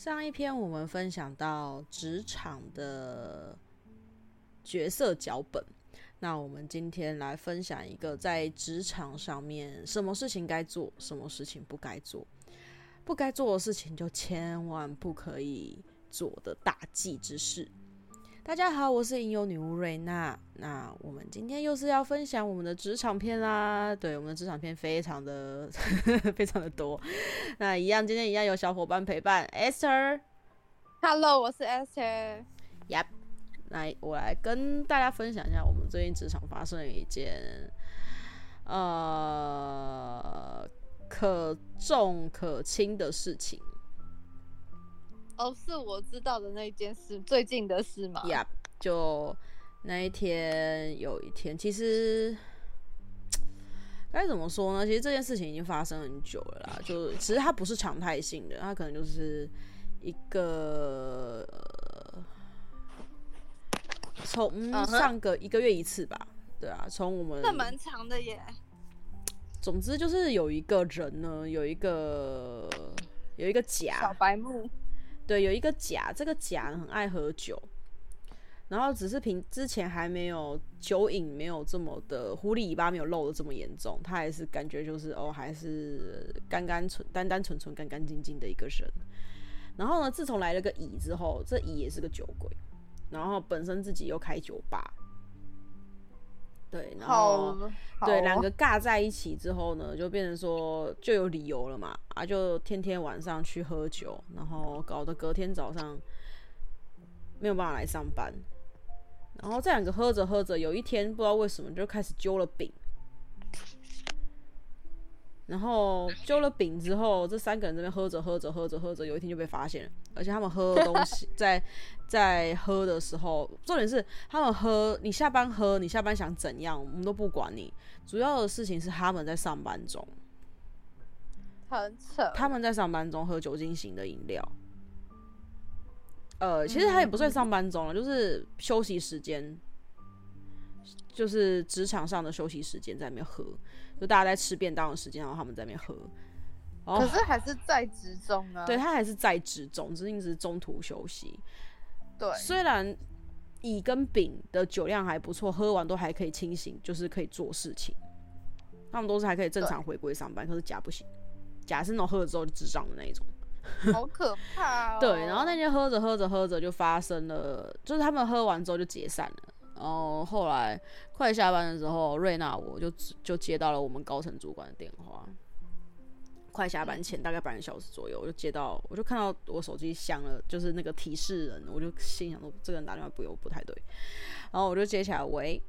上一篇我们分享到职场的角色脚本，那我们今天来分享一个在职场上面什么事情该做，什么事情不该做，不该做的事情就千万不可以做的大忌之事。大家好，我是吟游女巫瑞娜。那我们今天又是要分享我们的职场片啦。对，我们的职场片非常的 非常的多。那一样，今天一样有小伙伴陪伴，Esther。Hello，我是 Esther。Yep。来，我来跟大家分享一下我们最近职场发生的一件呃可重可轻的事情。哦，是我知道的那件事，最近的事吗？呀，就那一天，有一天，其实该怎么说呢？其实这件事情已经发生很久了啦。就其实它不是常态性的，它可能就是一个从上个一个月一次吧。对啊，从我们那蛮长的耶。总之就是有一个人呢，有一个有一个假小白目。对，有一个甲，这个甲很爱喝酒，然后只是凭之前还没有酒瘾，没有这么的狐狸尾巴没有露的这么严重，他还是感觉就是哦，还是干干纯、单单纯纯、干干净净的一个人。然后呢，自从来了个乙之后，这乙也是个酒鬼，然后本身自己又开酒吧。对，然后对两个尬在一起之后呢，就变成说就有理由了嘛，啊，就天天晚上去喝酒，然后搞得隔天早上没有办法来上班，然后这两个喝着喝着，有一天不知道为什么就开始揪了饼。然后揪了饼之后，这三个人这边喝着喝着喝着喝着，有一天就被发现了。而且他们喝的东西，在在喝的时候，重点是他们喝，你下班喝，你下班想怎样，我们都不管你。主要的事情是他们在上班中，很扯。他们在上班中喝酒精型的饮料。呃，其实他也不算上班中了，就是休息时间。就是职场上的休息时间在那边喝，就大家在吃便当的时间，然后他们在那边喝。可是还是在职中啊？对，他还是在职中，只是一直中途休息。对，虽然乙跟丙的酒量还不错，喝完都还可以清醒，就是可以做事情。他们都是还可以正常回归上班，可是甲不行，甲是那种喝了之后就智障的那一种，好可怕哦。对，然后那天喝着喝着喝着就发生了，就是他们喝完之后就解散了。然后后来快下班的时候，瑞娜我就就接到了我们高层主管的电话。快下班前大概半个小时左右，我就接到，我就看到我手机响了，就是那个提示人，我就心想说这个人打电话不有不太对。然后我就接起来，喂，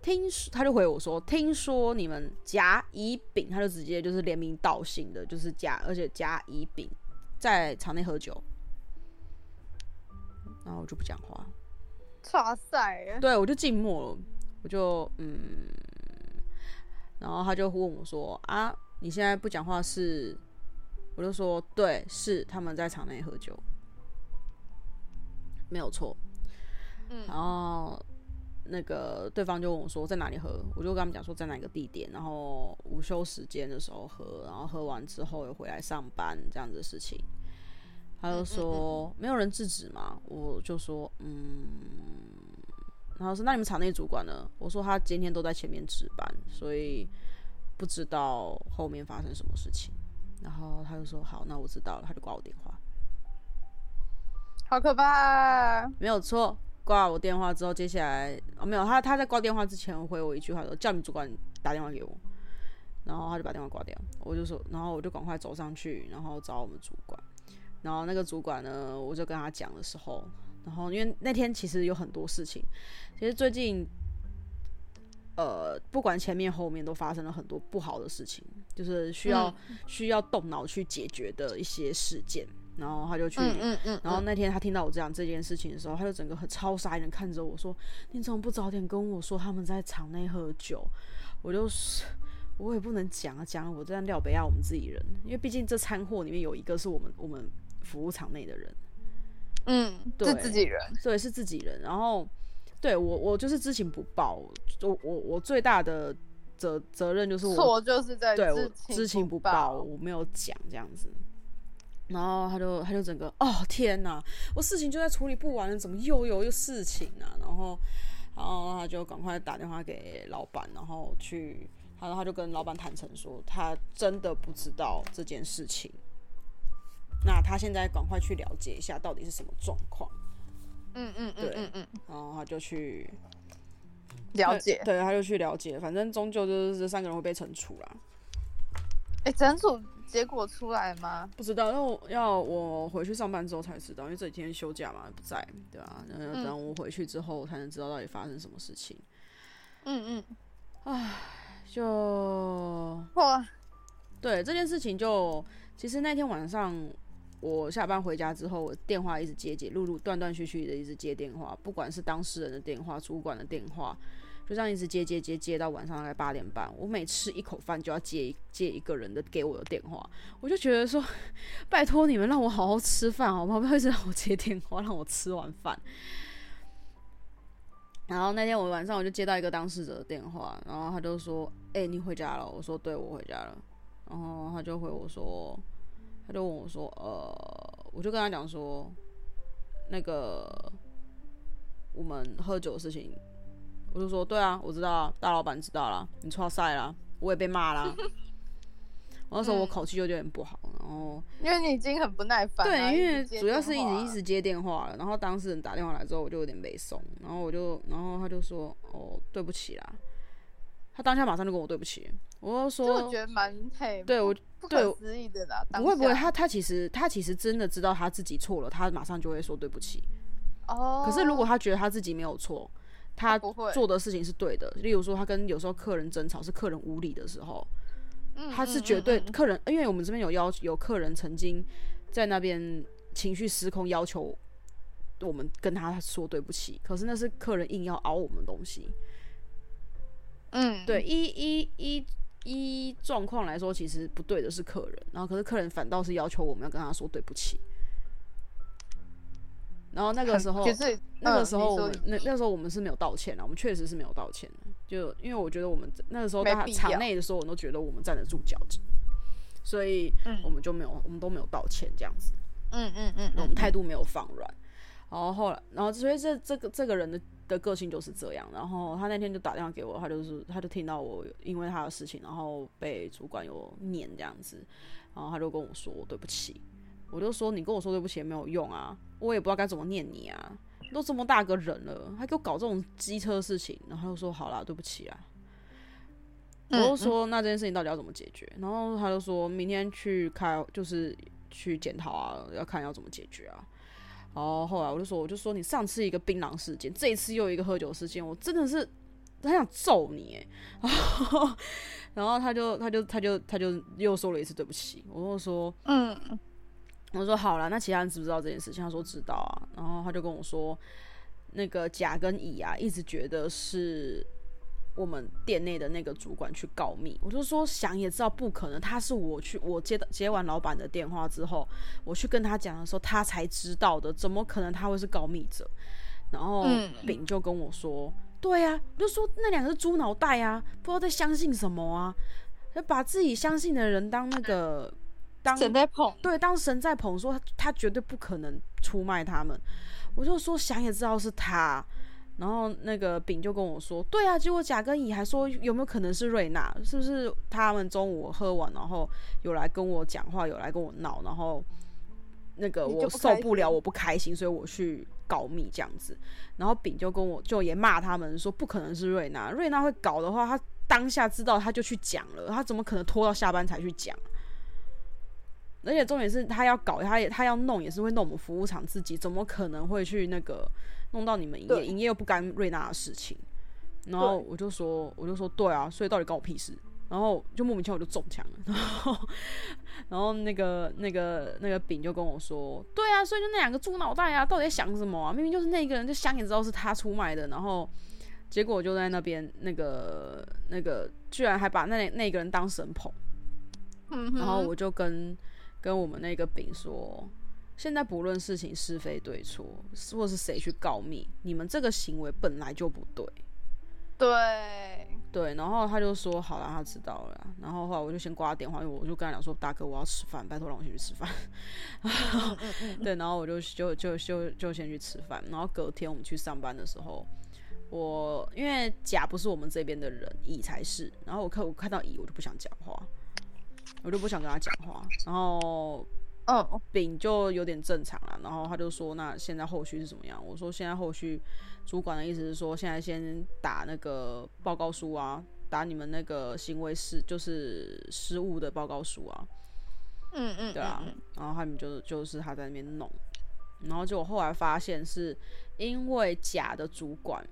听他就回我说，听说你们甲乙丙，他就直接就是连名道姓的，就是甲，而且甲乙丙在场内喝酒。然后我就不讲话。哇塞！对，我就静默了，我就嗯，然后他就问我说：“啊，你现在不讲话是？”我就说：“对，是他们在场内喝酒，没有错。”嗯，然后那个对方就问我说：“在哪里喝？”我就跟他们讲说：“在哪个地点？”然后午休时间的时候喝，然后喝完之后又回来上班这样子的事情。他就说：“嗯嗯嗯没有人制止嘛？”我就说：“嗯。”然后说：“那你们场内主管呢？”我说：“他今天都在前面值班，所以不知道后面发生什么事情。”然后他就说：“好，那我知道了。”他就挂我电话。好可怕！没有错，挂我电话之后，接下来哦没有他他在挂电话之前回我一句话说：“叫你主管打电话给我。”然后他就把电话挂掉。我就说：“然后我就赶快走上去，然后找我们主管。”然后那个主管呢，我就跟他讲的时候，然后因为那天其实有很多事情，其实最近，呃，不管前面后面都发生了很多不好的事情，就是需要、嗯、需要动脑去解决的一些事件。然后他就去，嗯嗯嗯、然后那天他听到我这样这件事情的时候，他就整个很超傻眼看着我说：“你怎么不早点跟我说他们在场内喝酒？”我就是。我也不能讲啊，讲我这样料不要我们自己人，因为毕竟这餐货里面有一个是我们我们服务场内的人，嗯，对，是自己人，对，是自己人。然后，对我我就是知情不报，我我我最大的责责任就是我错就是在对我知情不报，我没有讲这样子。然后他就他就整个哦天哪，我事情就在处理不完了，怎么又有又事情啊？然后然后他就赶快打电话给老板，然后去，然后他就跟老板坦诚说，他真的不知道这件事情。那他现在赶快去了解一下到底是什么状况。嗯嗯嗯嗯嗯，然后他就去了解，对，他就去了解，反正终究就是这三个人会被惩处啦。哎，惩处结果出来吗？不知道，要要我回去上班之后才知道，因为这几天休假嘛，不在，对吧？嗯，等我回去之后才能知道到底发生什么事情。嗯嗯，唉，就哇，对这件事情就，就其实那天晚上。我下班回家之后，我电话一直接接，陆陆断断续续的一直接电话，不管是当事人的电话、主管的电话，就这样一直接接接接到晚上大概八点半。我每吃一口饭就要接接一个人的给我的电话，我就觉得说，拜托你们让我好好吃饭好不好？不要一直让我接电话，让我吃完饭。然后那天我晚上我就接到一个当事者的电话，然后他就说：“哎、你回家了？”我说：“对，我回家了。”然后他就回我说。他就问我说：“呃，我就跟他讲说，那个我们喝酒的事情，我就说对啊，我知道啊，大老板知道了，你错赛了，我也被骂了。我那时候我口气就有点不好，然后因为你已经很不耐烦，对，因为主要是一直一直接电话了，然后当事人打电话来之后，我就有点没怂，然后我就，然后他就说：哦，对不起啦。他当下马上就跟我对不起，我就说，我觉得蛮配，对我。”不可思议的啦，不会不会，他他其实他其实真的知道他自己错了，他马上就会说对不起。哦。可是如果他觉得他自己没有错，他做的事情是对的，例如说他跟有时候客人争吵是客人无理的时候，他是绝对客人，因为我们这边有要有客人曾经在那边情绪失控，要求我们跟他说对不起，可是那是客人硬要熬我们东西。嗯，对，一一一。依状况来说，其实不对的是客人，然后可是客人反倒是要求我们要跟他说对不起。然后那个时候，那个时候我们那那时候我们是没有道歉的，我们确实是没有道歉的。就因为我觉得我们那个时候大家场内的时候，我们都觉得我们站得住脚，所以我们就没有，我们都没有道歉这样子。嗯嗯嗯，我们态度没有放软。然后后来，然后所以这这个这个人的。的个性就是这样，然后他那天就打电话给我，他就是他就听到我因为他的事情，然后被主管有念这样子，然后他就跟我说对不起，我就说你跟我说对不起也没有用啊，我也不知道该怎么念你啊，都这么大个人了，还给我搞这种机车事情，然后他就说好啦，对不起啊，我就说那这件事情到底要怎么解决？然后他就说明天去开，就是去检讨啊，要看要怎么解决啊。然后后来我就说，我就说你上次一个槟榔事件，这一次又一个喝酒事件，我真的是很想揍你哎。然 后然后他就他就他就他就又说了一次对不起。我就说，嗯，我说好了，那其他人知不知道这件事情？他说知道啊。然后他就跟我说，那个甲跟乙啊，一直觉得是。我们店内的那个主管去告密，我就说想也知道不可能，他是我去我接到接完老板的电话之后，我去跟他讲的时候，他才知道的，怎么可能他会是告密者？然后丙就跟我说，嗯、对呀、啊，我就说那两个是猪脑袋啊，不知道在相信什么啊，就把自己相信的人当那个当神在捧，对，当神在捧，说他，他绝对不可能出卖他们，我就说想也知道是他。然后那个丙就跟我说：“对啊，结果甲跟乙还说有没有可能是瑞娜？是不是他们中午喝完，然后有来跟我讲话，有来跟我闹，然后那个我受不了，我不开心，所以我去告密这样子。然后丙就跟我就也骂他们说不可能是瑞娜，瑞娜会搞的话，他当下知道他就去讲了，他怎么可能拖到下班才去讲？而且重点是他要搞，他也他要弄，也是会弄我们服务厂自己，怎么可能会去那个？”弄到你们营业，营业又不干瑞娜的事情，然后我就说，我就说对啊，所以到底关我屁事？然后就莫名其妙我就中枪了，然后，然后那个那个那个丙就跟我说，对啊，所以就那两个猪脑袋啊，到底在想什么啊？明明就是那个人，就想也知道是他出卖的，然后结果就在那边那个那个居然还把那那个人当神捧，然后我就跟跟我们那个丙说。现在不论事情是非对错，或是谁去告密，你们这个行为本来就不对。对对，然后他就说好了，他知道了。然后后来我就先挂电话，因为我就跟他讲说，大哥，我要吃饭，拜托让我先去吃饭。对，然后我就就就就就先去吃饭。然后隔天我们去上班的时候，我因为甲不是我们这边的人，乙才是。然后我看我看到乙，我就不想讲话，我就不想跟他讲话。然后。嗯，丙就有点正常了，然后他就说：“那现在后续是怎么样？”我说：“现在后续，主管的意思是说，现在先打那个报告书啊，打你们那个行为失就是失误的报告书啊。”嗯嗯，对啊，然后他们就就是他在那边弄，然后就我后来发现是因为甲的主管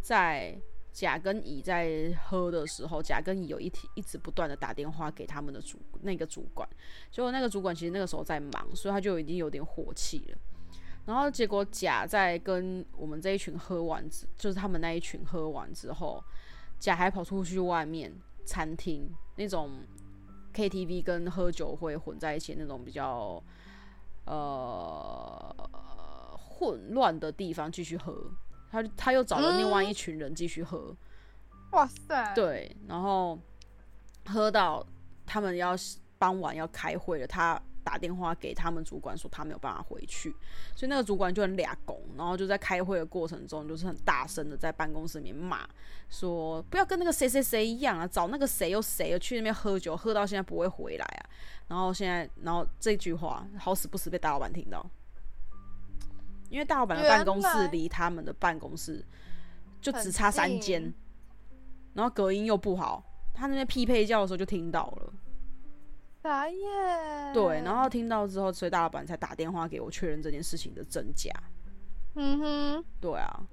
在。甲跟乙在喝的时候，甲跟乙有一天一直不断的打电话给他们的主那个主管，结果那个主管其实那个时候在忙，所以他就已经有点火气了。然后结果甲在跟我们这一群喝完之，就是他们那一群喝完之后，甲还跑出去外面餐厅那种 KTV 跟喝酒会混在一起那种比较呃混乱的地方继续喝。他他又找了另外一群人继续喝，哇塞！对，然后喝到他们要傍晚要开会了，他打电话给他们主管说他没有办法回去，所以那个主管就很俩拱，然后就在开会的过程中就是很大声的在办公室里面骂说不要跟那个谁谁谁一样啊，找那个谁又谁又去那边喝酒，喝到现在不会回来啊，然后现在然后这句话好死不死被大老板听到。因为大老板的办公室离他们的办公室就只差三间，然后隔音又不好，他那边匹配叫的时候就听到了。啥耶？对，然后听到之后，所以大老板才打电话给我确认这件事情的真假。嗯哼，对啊，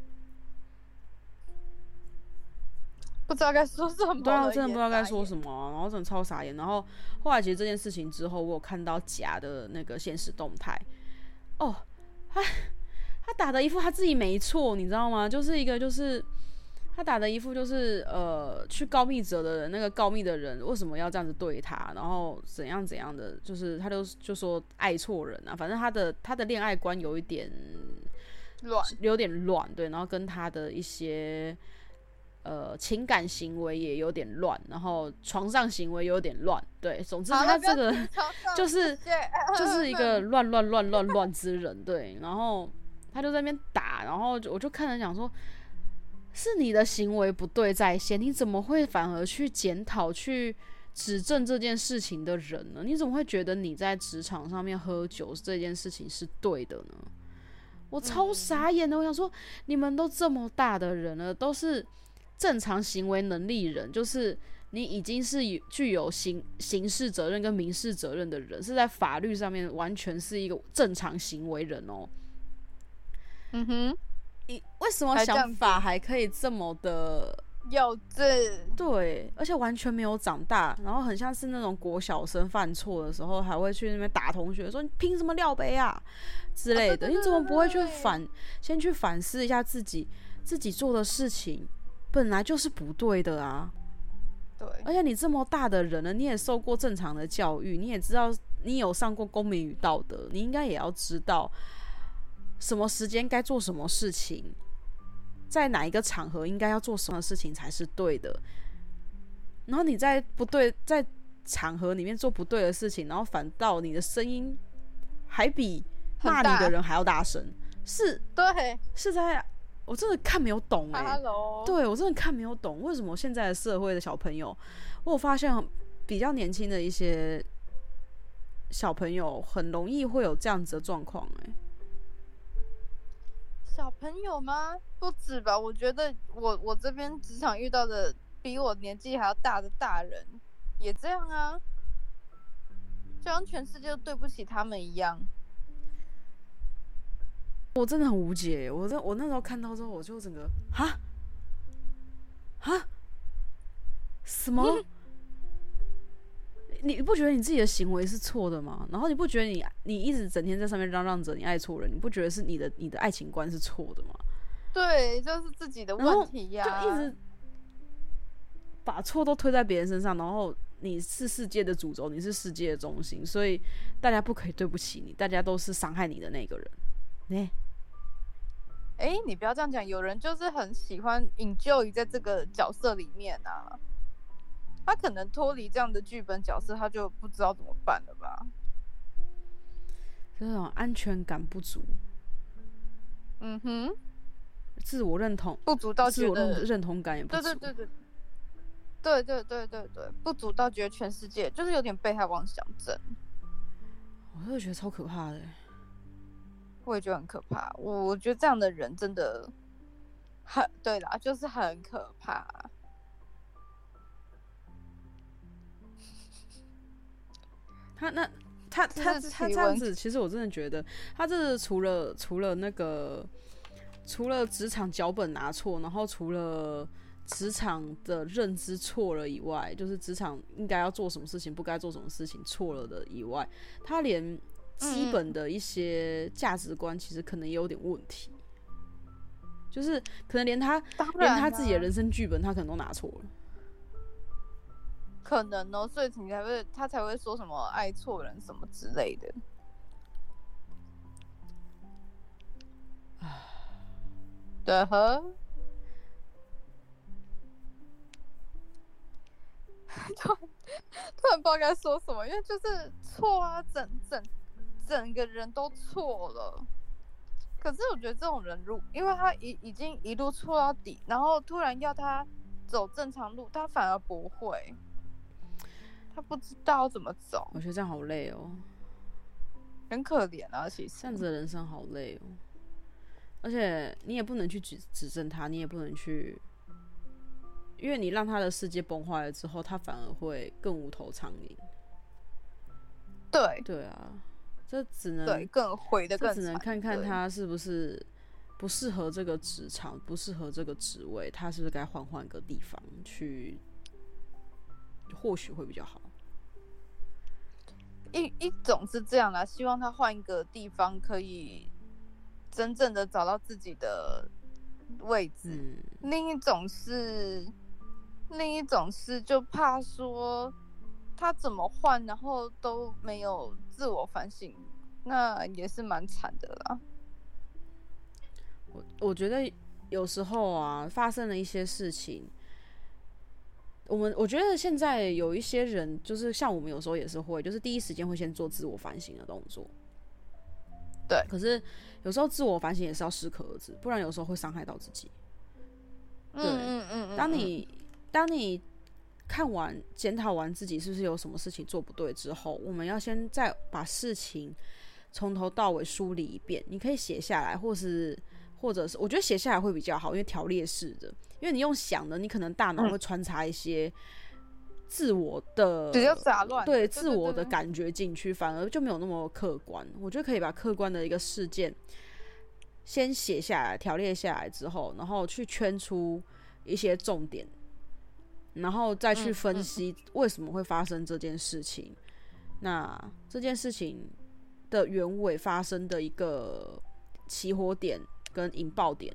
不知道该说什么。对啊，真的不知道该说什么啊，然后真的超傻眼。然后后来其实这件事情之后，我有看到假的那个现实动态。哦，哎。他打的一副他自己没错，你知道吗？就是一个就是他打的一副就是呃，去告密者的人，那个告密的人为什么要这样子对他，然后怎样怎样的，就是他就就说爱错人啊，反正他的他的恋爱观有一点乱，有点乱，对，然后跟他的一些呃情感行为也有点乱，然后床上行为有点乱，对，总之他这个就是就是一个乱乱乱乱乱之人，对，然后。他就在那边打，然后我就看着讲说，是你的行为不对在先，你怎么会反而去检讨、去指正这件事情的人呢？你怎么会觉得你在职场上面喝酒这件事情是对的呢？我超傻眼的，我想说，你们都这么大的人了，都是正常行为能力人，就是你已经是具有刑刑事责任跟民事责任的人，是在法律上面完全是一个正常行为人哦。嗯哼，你为什么想法还可以这么的幼稚？对，而且完全没有长大，然后很像是那种国小生犯错的时候，还会去那边打同学，说你凭什么廖杯啊之类的。啊、对对对对，你怎么不会去反，先去反思一下自己自己做的事情本来就是不对的啊？对，而且你这么大的人了，你也受过正常的教育，你也知道你有上过公民与道德，你应该也要知道。什么时间该做什么事情，在哪一个场合应该要做什么事情才是对的。然后你在不对，在场合里面做不对的事情，然后反倒你的声音还比骂你的人还要大声，是，对，是在，我真的看没有懂哎、欸，对我真的看没有懂，为什么现在的社会的小朋友，我发现比较年轻的一些小朋友很容易会有这样子的状况哎。小朋友吗？不止吧。我觉得我我这边职场遇到的比我年纪还要大的大人也这样啊，就像全世界都对不起他们一样。我真的很无解。我在我那时候看到之后，我就整个哈哈什么？嗯你不觉得你自己的行为是错的吗？然后你不觉得你你一直整天在上面嚷嚷着你爱错人，你不觉得是你的你的爱情观是错的吗？对，就是自己的问题呀、啊，就一直把错都推在别人身上，然后你是世界的主轴，你是世界的中心，所以大家不可以对不起你，大家都是伤害你的那个人。欸、哎、欸，你不要这样讲，有人就是很喜欢 enjoy 在这个角色里面啊，他可能脱离这样的剧本角色，他就不知道怎么办了吧？这种安全感不足，嗯哼，自我认同不足到觉得自我认同感也不足，对对对对。对对对对对，不足到觉得全世界就是有点被害妄想症，我真的觉得超可怕的。我也觉得很可怕，我觉得这样的人真的很对啦，就是很可怕。他那他他他这样子，其实我真的觉得，他这是除了除了那个除了职场脚本拿错，然后除了。职场的认知错了以外，就是职场应该要做什么事情，不该做什么事情错了的以外，他连基本的一些价值观其实可能也有点问题，嗯、就是可能连他连他自己的人生剧本他可能都拿错了，可能哦，所以你才会他才会说什么爱错人什么之类的，对呵。突然突然不知道该说什么，因为就是错啊，整整整个人都错了。可是我觉得这种人，如因为他已已经一路错到底，然后突然要他走正常路，他反而不会，他不知道怎么走。我觉得这样好累哦，很可怜啊，其实这样子的人生好累哦。而且你也不能去指指正他，你也不能去。因为你让他的世界崩坏了之后，他反而会更无头苍蝇。对对啊，这只能对更毁的更，只能看看他是不是不适合这个职场，不适合这个职位，他是不是该换换个地方去，或许会比较好。一一种是这样啦，希望他换一个地方，可以真正的找到自己的位置。嗯、另一种是。另一种是就怕说他怎么换，然后都没有自我反省，那也是蛮惨的啦。我我觉得有时候啊，发生了一些事情，我们我觉得现在有一些人，就是像我们有时候也是会，就是第一时间会先做自我反省的动作。对，可是有时候自我反省也是要适可而止，不然有时候会伤害到自己。对，嗯嗯嗯嗯，当你。当你看完检讨完自己是不是有什么事情做不对之后，我们要先再把事情从头到尾梳理一遍。你可以写下来，或是或者是我觉得写下来会比较好，因为条列式的，因为你用想的，你可能大脑会穿插一些自我的比较杂乱，对自我的感觉进去，反而就没有那么客观。我觉得可以把客观的一个事件先写下来，条列下来之后，然后去圈出一些重点。然后再去分析为什么会发生这件事情，那这件事情的原委发生的一个起火点跟引爆点，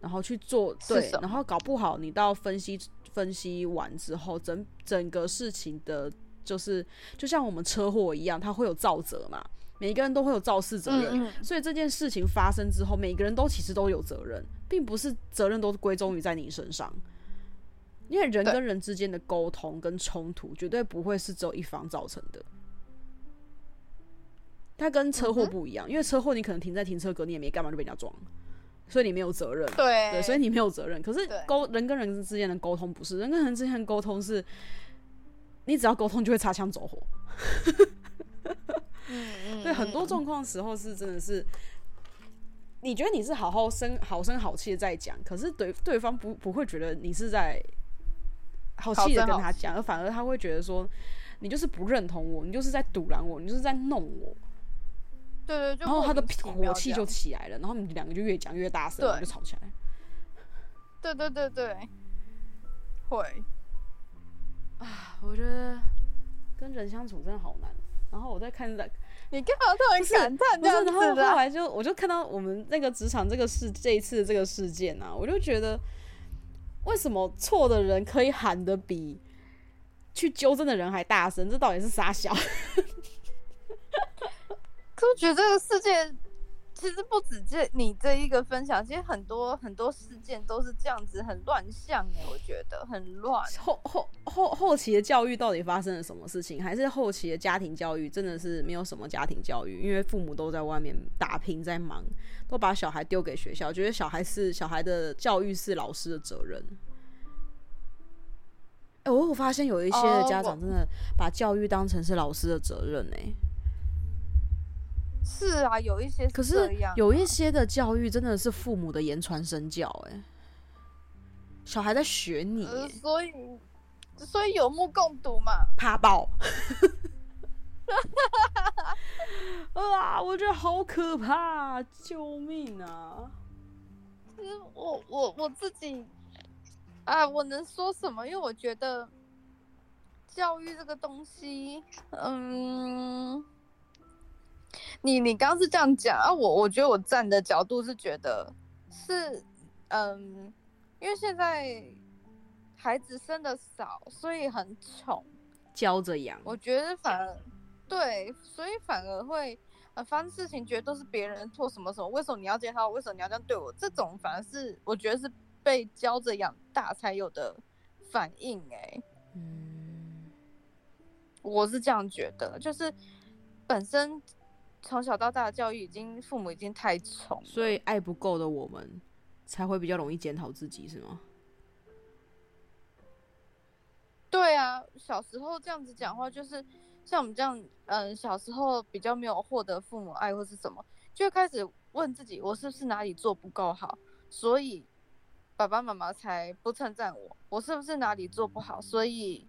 然后去做对，然后搞不好你到分析分析完之后，整整个事情的，就是就像我们车祸一样，它会有造责嘛，每一个人都会有肇事责任，嗯嗯、所以这件事情发生之后，每个人都其实都有责任，并不是责任都归宗于在你身上。因为人跟人之间的沟通跟冲突绝对不会是只有一方造成的，它跟车祸不一样。因为车祸你可能停在停车格，你也没干嘛就被人家撞，所以你没有责任。对，对，所以你没有责任。可是沟人跟人之间的沟通不是，人跟人之间的沟通是，你只要沟通就会擦枪走火。对，很多状况时候是真的是，你觉得你是好好生好声好气的在讲，可是对对方不不会觉得你是在。好气的跟他讲，而反而他会觉得说，你就是不认同我，你就是在阻拦我，你就是在弄我。对对，然后他的火气就起来了，然后你们两个就越讲越大声，就吵起来。对对对对，会啊，我觉得跟人相处真的好难。然后我在看在，你干嘛突然感叹这样子？然后后来就我就看到我们那个职场这个事，这一次这个事件啊，我就觉得。为什么错的人可以喊得比去纠正的人还大声？这到底是啥小？可我觉得这个世界其实不止这你这一个分享，其实很多很多事件都是这样子，很乱象哎，我觉得很乱。后后后后期的教育到底发生了什么事情？还是后期的家庭教育真的是没有什么家庭教育？因为父母都在外面打拼，在忙，都把小孩丢给学校，觉得小孩是小孩的教育是老师的责任。哎、欸，我我发现有一些的家长真的把教育当成是老师的责任哎。是啊，有一些可是有一些的教育真的是父母的言传身教，哎，小孩在学你、呃，所以所以有目共睹嘛，怕爆，啊，我觉得好可怕，救命啊！其实我我我自己啊，我能说什么？因为我觉得教育这个东西，嗯。你你刚刚是这样讲啊，我我觉得我站的角度是觉得是，嗯，因为现在孩子生的少，所以很宠，教着养。我觉得反而对，所以反而会呃发生事情，觉得都是别人错什么什么，为什么你要这样？为什么你要这样对我？这种反而是我觉得是被教着养大才有的反应哎、欸。嗯，我是这样觉得，就是本身。从小到大的教育，已经父母已经太宠，所以爱不够的我们才会比较容易检讨自己，是吗？对啊，小时候这样子讲话，就是像我们这样，嗯，小时候比较没有获得父母爱或是什么，就开始问自己，我是不是哪里做不够好，所以爸爸妈妈才不称赞我，我是不是哪里做不好，所以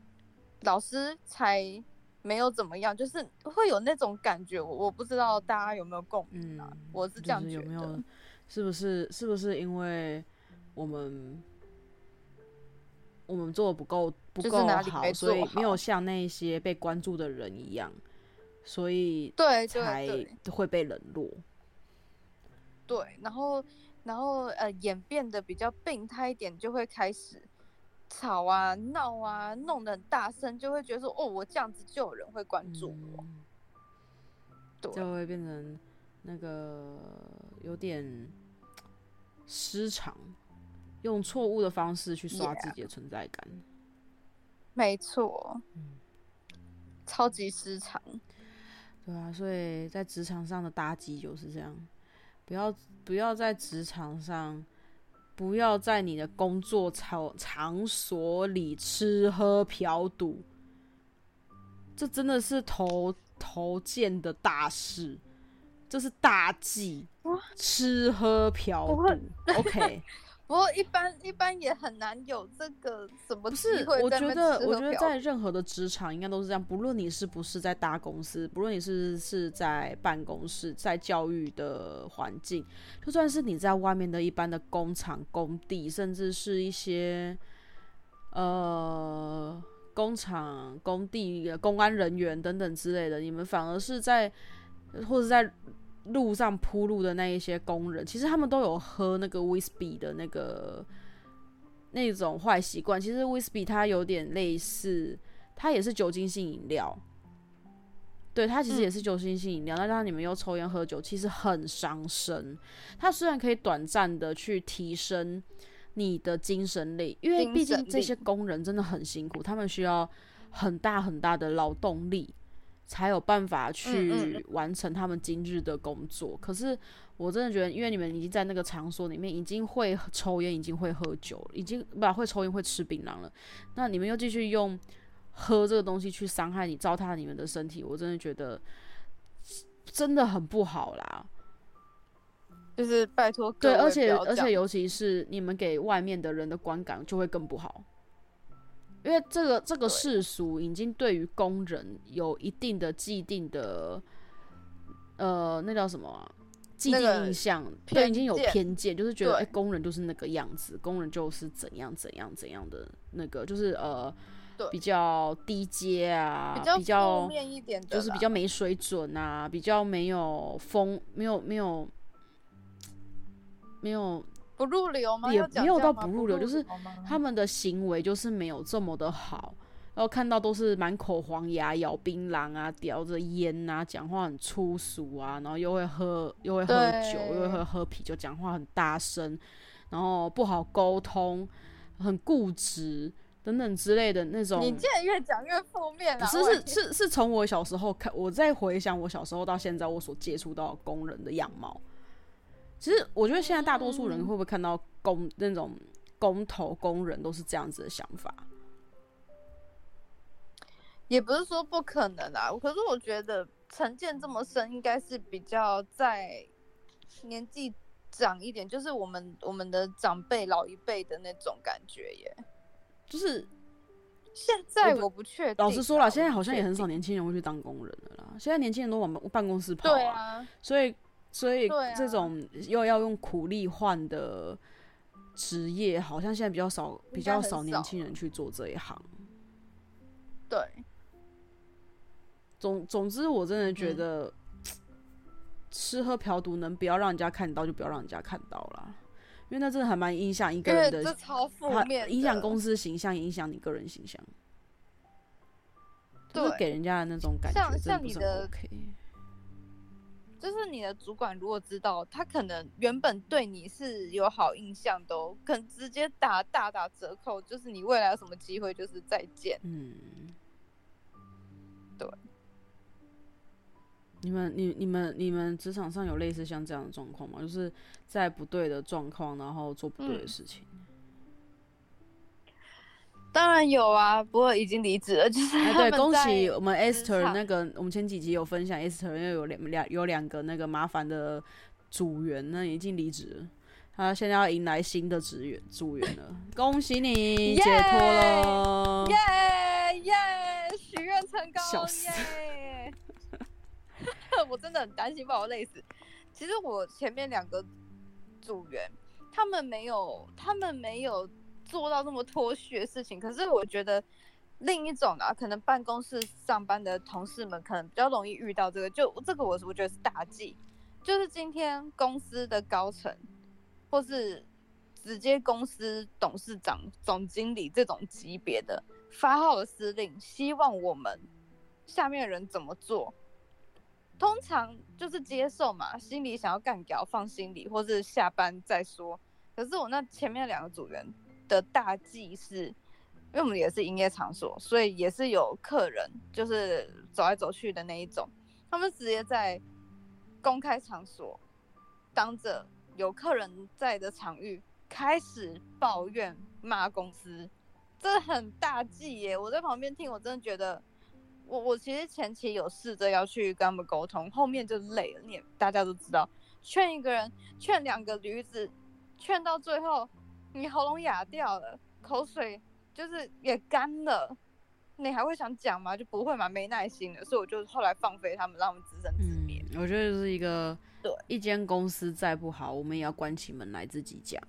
老师才。没有怎么样，就是会有那种感觉，我我不知道大家有没有共鸣啊？嗯、我是这样觉得。有没有？是不是？是不是因为我们我们做的不够不够好，好，所以没有像那些被关注的人一样，所以对才会被冷落。对，然后然后呃演变的比较病态一点，就会开始。吵啊闹啊，弄得很大声，就会觉得说哦，我这样子就有人会关注我，嗯、对，就会变成那个有点失常，用错误的方式去刷自己的存在感。Yeah. 没错，嗯，超级失常。对啊，所以在职场上的打击就是这样，不要不要在职场上。不要在你的工作场场所里吃喝嫖赌，这真的是头头件的大事，这是大忌。吃喝嫖赌，OK。不过一般一般也很难有这个什么机会。不是，我觉得我觉得在任何的职场应该都是这样，不论你是不是在大公司，不论你是是在办公室，在教育的环境，就算是你在外面的一般的工厂、工地，甚至是一些呃工厂、工地、公安人员等等之类的，你们反而是在或者在。路上铺路的那一些工人，其实他们都有喝那个威士忌的那个那种坏习惯。其实威士忌它有点类似，它也是酒精性饮料。对，它其实也是酒精性饮料。那让你们又抽烟喝酒，其实很伤身。它虽然可以短暂的去提升你的精神力，因为毕竟这些工人真的很辛苦，他们需要很大很大的劳动力。才有办法去完成他们今日的工作。嗯嗯。可是我真的觉得，因为你们已经在那个场所里面，已经会抽烟，已经会喝酒，已经不会抽烟，会吃槟榔了。那你们又继续用喝这个东西去伤害你、糟蹋你们的身体，我真的觉得真的很不好啦。就是拜托，对，而且而且尤其是你们给外面的人的观感就会更不好。因为这个这个世俗已经对于工人有一定的既定的，呃，那叫什么、啊？既定印象，对，已经有偏见，就是觉得哎、欸，工人就是那个样子，工人就是怎样怎样怎样的那个，就是呃，比较低阶啊，比较负面一点的，就是比较没水准啊，比较没有风，没有没有没有。不入流吗？也没有到不入流，就是他们的行为就是没有这么的好，然后看到都是满口黄牙、咬槟榔啊、叼着烟啊、讲话很粗俗啊，然后又会喝又会喝酒，又会喝喝啤酒，讲话很大声，然后不好沟通，很固执等等之类的那种。你竟然越讲越负面了。是是是是从我小时候看，我在回想我小时候到现在我所接触到的工人的样貌。其实我觉得现在大多数人会不会看到工那种工头工人都是这样子的想法？也不是说不可能啊，可是我觉得成见这么深，应该是比较在年纪长一点，就是我们我们的长辈老一辈的那种感觉耶。就是现在我不确定，老实说了，现在好像也很少年轻人会去当工人了啦。现在年轻人都往办公室跑啊，所以所以这种又要用苦力换的职业，好像现在比较少，比较少年轻人去做这一行。对。总总之，我真的觉得、嗯、吃喝嫖赌能不要让人家看到就不要让人家看到啦，因为那真的还蛮影响一个人的，这超负面，影响公司形象，影响你个人形象，对，就是给人家的那种感觉像，像你的 OK，就是你的主管如果知道他可能原本对你是有好印象的，都可能直接打大打折扣，就是你未来有什么机会就是再见，嗯，对。你们、你、你们、你们职场上有类似像这样的状况吗？就是在不对的状况，然后做不对的事情。嗯、当然有啊，不过已经离职了。就是、哎、对，恭喜我们 Esther 那个，我们前几集有分享 Esther 因为有两两有两个那个麻烦的组员，那已经离职了，他现在要迎来新的职员组员了，恭喜你 解脱了，耶耶，许愿成功，耶。我真的很担心把我累死。其实我前面两个组员，他们没有，他们没有做到这么脱序的事情。可是我觉得另一种啊，可能办公室上班的同事们可能比较容易遇到这个。就这个，我是我觉得是大忌。就是今天公司的高层，或是直接公司董事长、总经理这种级别的发号的司令，希望我们下面的人怎么做。通常就是接受嘛，心里想要干掉，放心里，或是下班再说。可是我那前面两个组员的大忌是，因为我们也是营业场所，所以也是有客人，就是走来走去的那一种。他们直接在公开场所，当着有客人在的场域，开始抱怨骂公司，这很大忌耶！我在旁边听，我真的觉得。我我其实前期有试着要去跟他们沟通，后面就累了。你也大家都知道，劝一个人，劝两个驴子，劝到最后，你喉咙哑掉了，口水就是也干了，你还会想讲吗？就不会嘛，没耐心了。所以我就后来放飞他们，让他们自生自灭。嗯，我觉得就是一个，对，一间公司再不好，我们也要关起门来自己讲。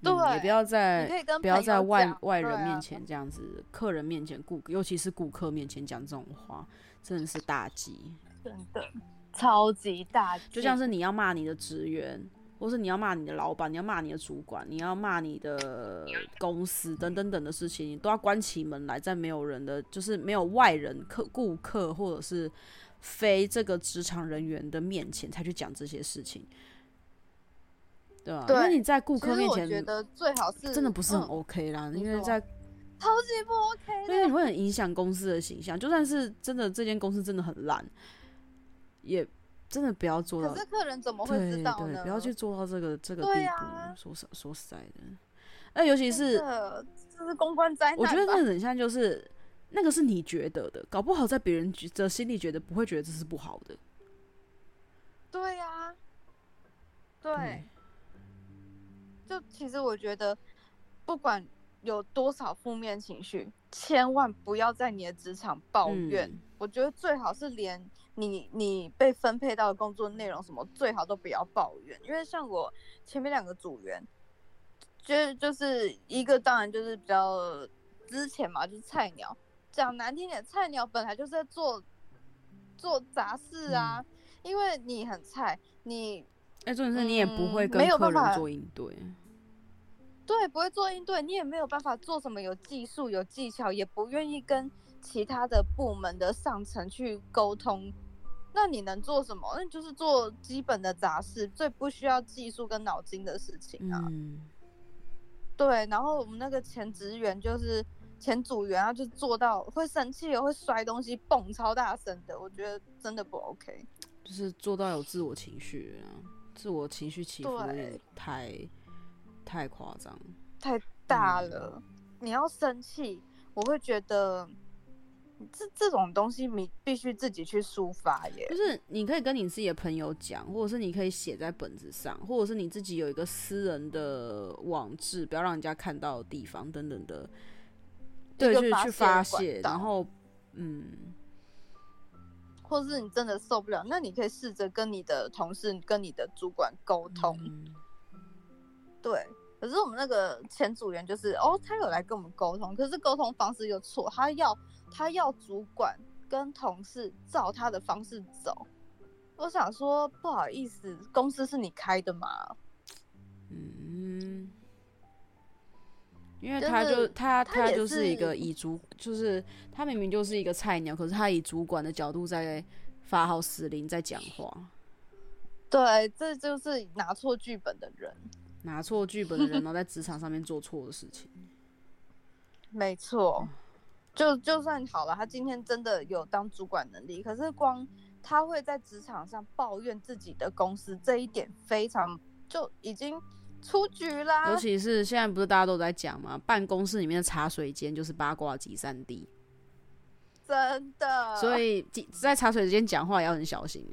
对、嗯，也不要在不要在外外人面前这样子，啊、客人面前顾，尤其是顾客面前讲这种话，真的是大忌，真的超级大忌。就像是你要骂你的职员，或是你要骂你的老板，你要骂你的主管，你要骂你的公司等等等的事情，你都要关起门来，在没有人的，就是没有外人客顾客或者是非这个职场人员的面前才去讲这些事情。对啊，因为你在顾客面前，我觉得最好是真的不是很 OK 啦，嗯、因为在超级不 OK，因为你会很影响公司的形象。就算是真的这间公司真的很烂，也真的不要做到。可是客人怎么会知道呢？对对，不要去做到这个这个地步。啊、说实说实在的，那尤其是这是公关灾难。我觉得那很像就是那个是你觉得的，搞不好在别人的心里觉得不会觉得这是不好的。对呀、啊，对。对就其实我觉得，不管有多少负面情绪，千万不要在你的职场抱怨。嗯、我觉得最好是连你你被分配到的工作内容什么，最好都不要抱怨。因为像我前面两个组员，就就是一个当然就是比较之前嘛，就是菜鸟。讲难听点，菜鸟本来就是在做做杂事啊，嗯、因为你很菜，你。哎，重点是你也不会跟客人做应对，对，不会做应对，你也没有办法做什么有技术、有技巧，也不愿意跟其他的部门的上层去沟通。那你能做什么？那就是做基本的杂事，最不需要技术跟脑筋的事情啊。嗯，对。然后我们那个前职员就是前组员，他就做到会生气，会摔东西，蹦超大声的。我觉得真的不 OK，就是做到有自我情绪啊，自我情绪起伏有点太。太夸张，太大了。嗯、你要生气，我会觉得这这种东西你必须自己去抒发耶。就是你可以跟你自己的朋友讲，或者是你可以写在本子上，或者是你自己有一个私人的网志，不要让人家看到的地方等等的。对，就是去发泄。然后，嗯，或是你真的受不了，那你可以试着跟你的同事、跟你的主管沟通。嗯、对。可是我们那个前组员就是哦，他有来跟我们沟通，可是沟通方式又错，他要他要主管跟同事照他的方式走。我想说不好意思，公司是你开的吗？嗯，因为他就、就是、他他就是一个以主，就是他明明就是一个菜鸟，可是他以主管的角度在发号施令，在讲话。对，这就是拿错剧本的人。拿错剧本的人，然后在职场上面做错的事情。没错，就就算好了，他今天真的有当主管能力，可是光他会在职场上抱怨自己的公司这一点，非常就已经出局啦。尤其是现在不是大家都在讲吗？办公室里面的茶水间就是八卦集散地，真的。所以在茶水间讲话也要很小心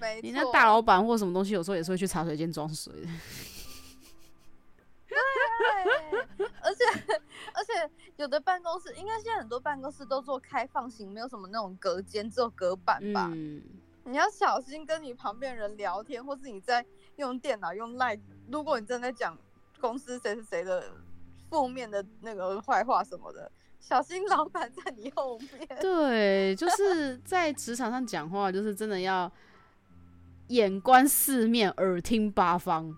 哎、错，你那大老板或什么东西，有时候也是会去茶水间装水的。对，而且 而且有的办公室，应该现在很多办公室都做开放型，没有什么那种隔间，只有隔板吧。嗯。你要小心跟你旁边人聊天，或是你在用电脑用 Line，如果你正在讲公司谁是谁的负面的那个坏话什么的，小心老板在你后面。对，就是在职场上讲话，就是真的要。眼观四面，耳听八方。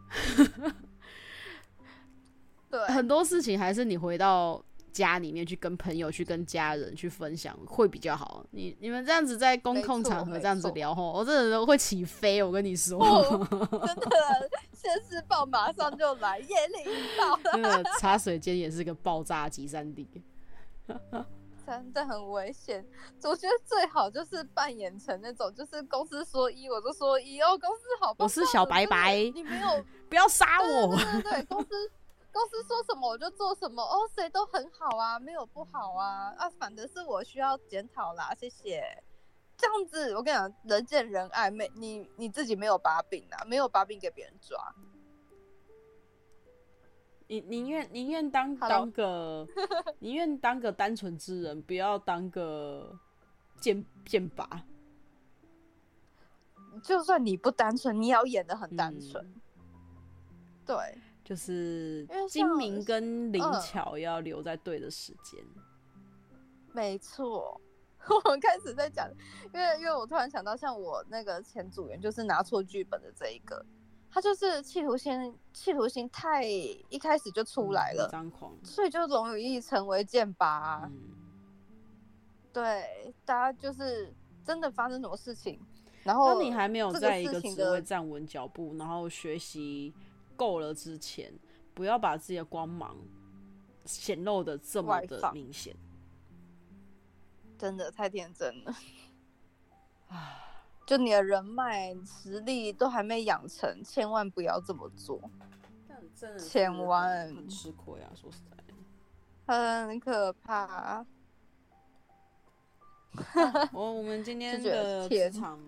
对，很多事情还是你回到家里面去跟朋友、去跟家人去分享会比较好。你你们这样子在公共场合这样子聊吼，我真的会起飞。我跟你说，真的，现世报马上就来，业力爆。那个茶水间也是个爆炸集散地。真的很危险，我觉得最好就是扮演成那种，就是公司说一我就说一哦，公司好棒，我是小白白，你没有不要杀我，对对，对对，公司公司说什么我就做什么哦，谁都很好啊，没有不好啊啊，反正是我需要检讨啦，谢谢。这样子我跟你讲，人见人爱，没你你自己没有把柄啊，没有把柄给别人抓。你宁愿宁愿当当个宁愿当个单纯之人，不要当个剑剑拔。就算你不单纯，你也要演的很单纯。嗯、对，就是精明跟灵巧要留在对的时间。没错，我们开始在讲，因为因为我突然想到，像我那个前组员，就是拿错剧本的这一个。他就是企图心，企图心太一开始就出来了，张狂，所以就容易成为剑拔。嗯、对，大家就是真的发生什么事情，然后当你还没有在一个职位站稳脚步，然后学习够了之前，不要把自己的光芒显露的这么的明显，真的太天真了，啊就你的人脉实力都还没养成，千万不要这么做。但真的千万很吃亏啊！说实在的，很可怕。我我们今 天的职场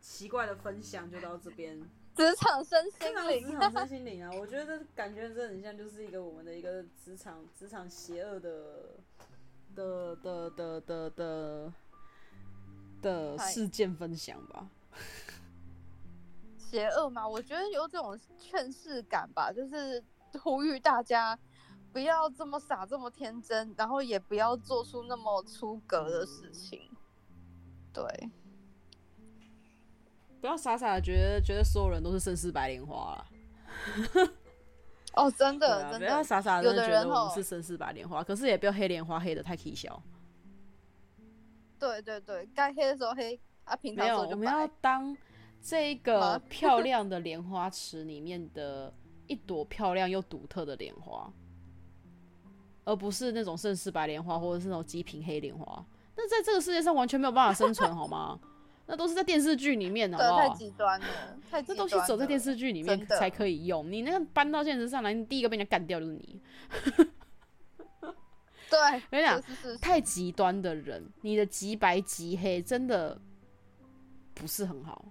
奇怪的分享就到这边。职场身心灵，职场身心灵啊！我觉得这感觉这很像，就是一个我们的一个职场职场邪恶的的的的的的。的事件分享吧，邪恶嘛？我觉得有这种劝世感吧，就是呼吁大家不要这么傻，这么天真，然后也不要做出那么出格的事情。对，不要傻傻的觉得觉得所有人都是盛世白莲花了。哦，真的，啊、真的，不要傻傻的觉得我们是盛世白莲花，哦、可是也不要黑莲花黑的太起笑。对对对，该黑的时候黑啊，平常我们要当这个 漂亮的莲花池里面的一朵漂亮又独特的莲花，而不是那种盛世白莲花或者是那种极品黑莲花。那在这个世界上完全没有办法生存，好吗？那都是在电视剧里面，好不好？太极端了，太极端了。这东西走在电视剧里面才可以用，你那个搬到现实上来，你第一个被人家干掉就是你。对，我跟你讲，太极端的人，你的极白极黑真的不是很好。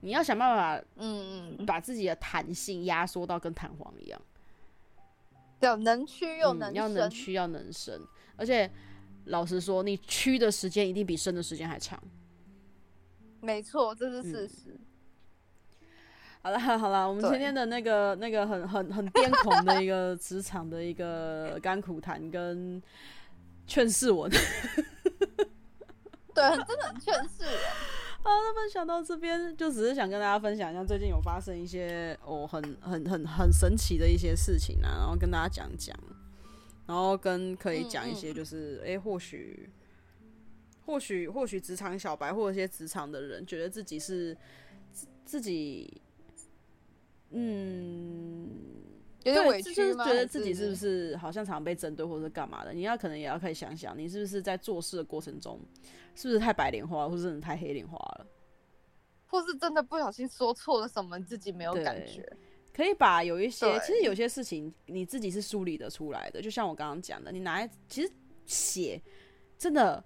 你要想办法，嗯嗯，把自己的弹性压缩到跟弹簧一样，要能屈又能伸，嗯，要能屈要能伸，而且老实说，你屈的时间一定比伸的时间还长。没错，这是事实。嗯、好了好了，我们今天的那个那个很很很癫狂的一个职场的一个甘苦谈跟劝世文，对，真的很劝世。好，那分享到这边，就只是想跟大家分享一下最近有发生一些哦很很很很神奇的一些事情啊，然后跟大家讲讲，然后跟可以讲一些就是哎、嗯嗯欸、或许。或许或许职场小白或者一些职场的人觉得自己是自自己，嗯，有点委屈吗？就是觉得自己是不是好像常被针对或者干嘛的？你要可能也要可以想想，你是不是在做事的过程中，是不是太白莲花，或是真的太黑莲花了，或是真的不小心说错了什么，自己没有感觉？可以把有一些，其实有些事情你自己是梳理得出来的。就像我刚刚讲的，你拿来其实写真的。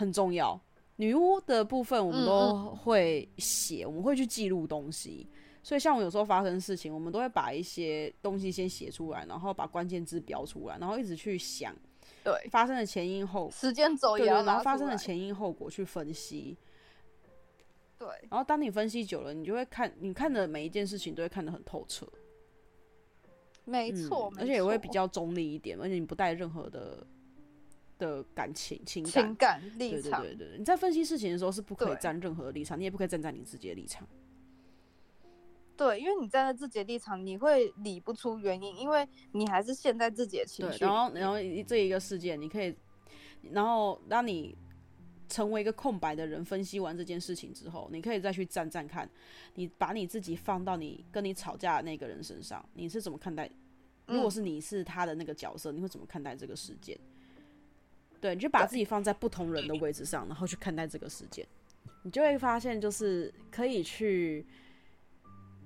很重要，女巫的部分我们都会写，嗯嗯，我们会去记录东西。所以像我有时候发生事情，我们都会把一些东西先写出来，然后把关键字标出来，然后一直去想，对发生的前因后果时间走也要，然后发生的前因后果去分析。对，然后当你分析久了，你就会看，你看的每一件事情都会看得很透彻。没错，嗯，而且也会比较中立一点，而且你不带任何的。的感情、情感、情感立场，对对对对，你在分析事情的时候是不可以站任何的立场，你也不可以站在你自己的立场。对，因为你站在自己的立场，你会理不出原因，因为你还是陷在自己的情绪。然后，然后这一个事件，你可以，然后当你成为一个空白的人，分析完这件事情之后，你可以再去站站看，你把你自己放到你跟你吵架的那个人身上，你是怎么看待？如果是你是他的那个角色，嗯、你会怎么看待这个事件？对，你就把自己放在不同人的位置上，然后去看待这个事件，你就会发现，就是可以去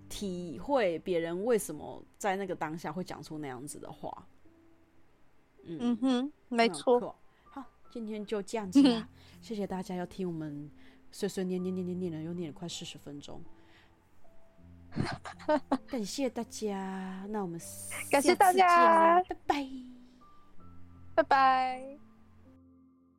体会别人为什么在那个当下会讲出那样子的话。嗯，嗯哼，没错。好，今天就这样子啦，谢谢大家要听我们碎碎念念念念念了，又念了快四十分钟。感谢大家，那我们感谢大家，拜拜，拜拜。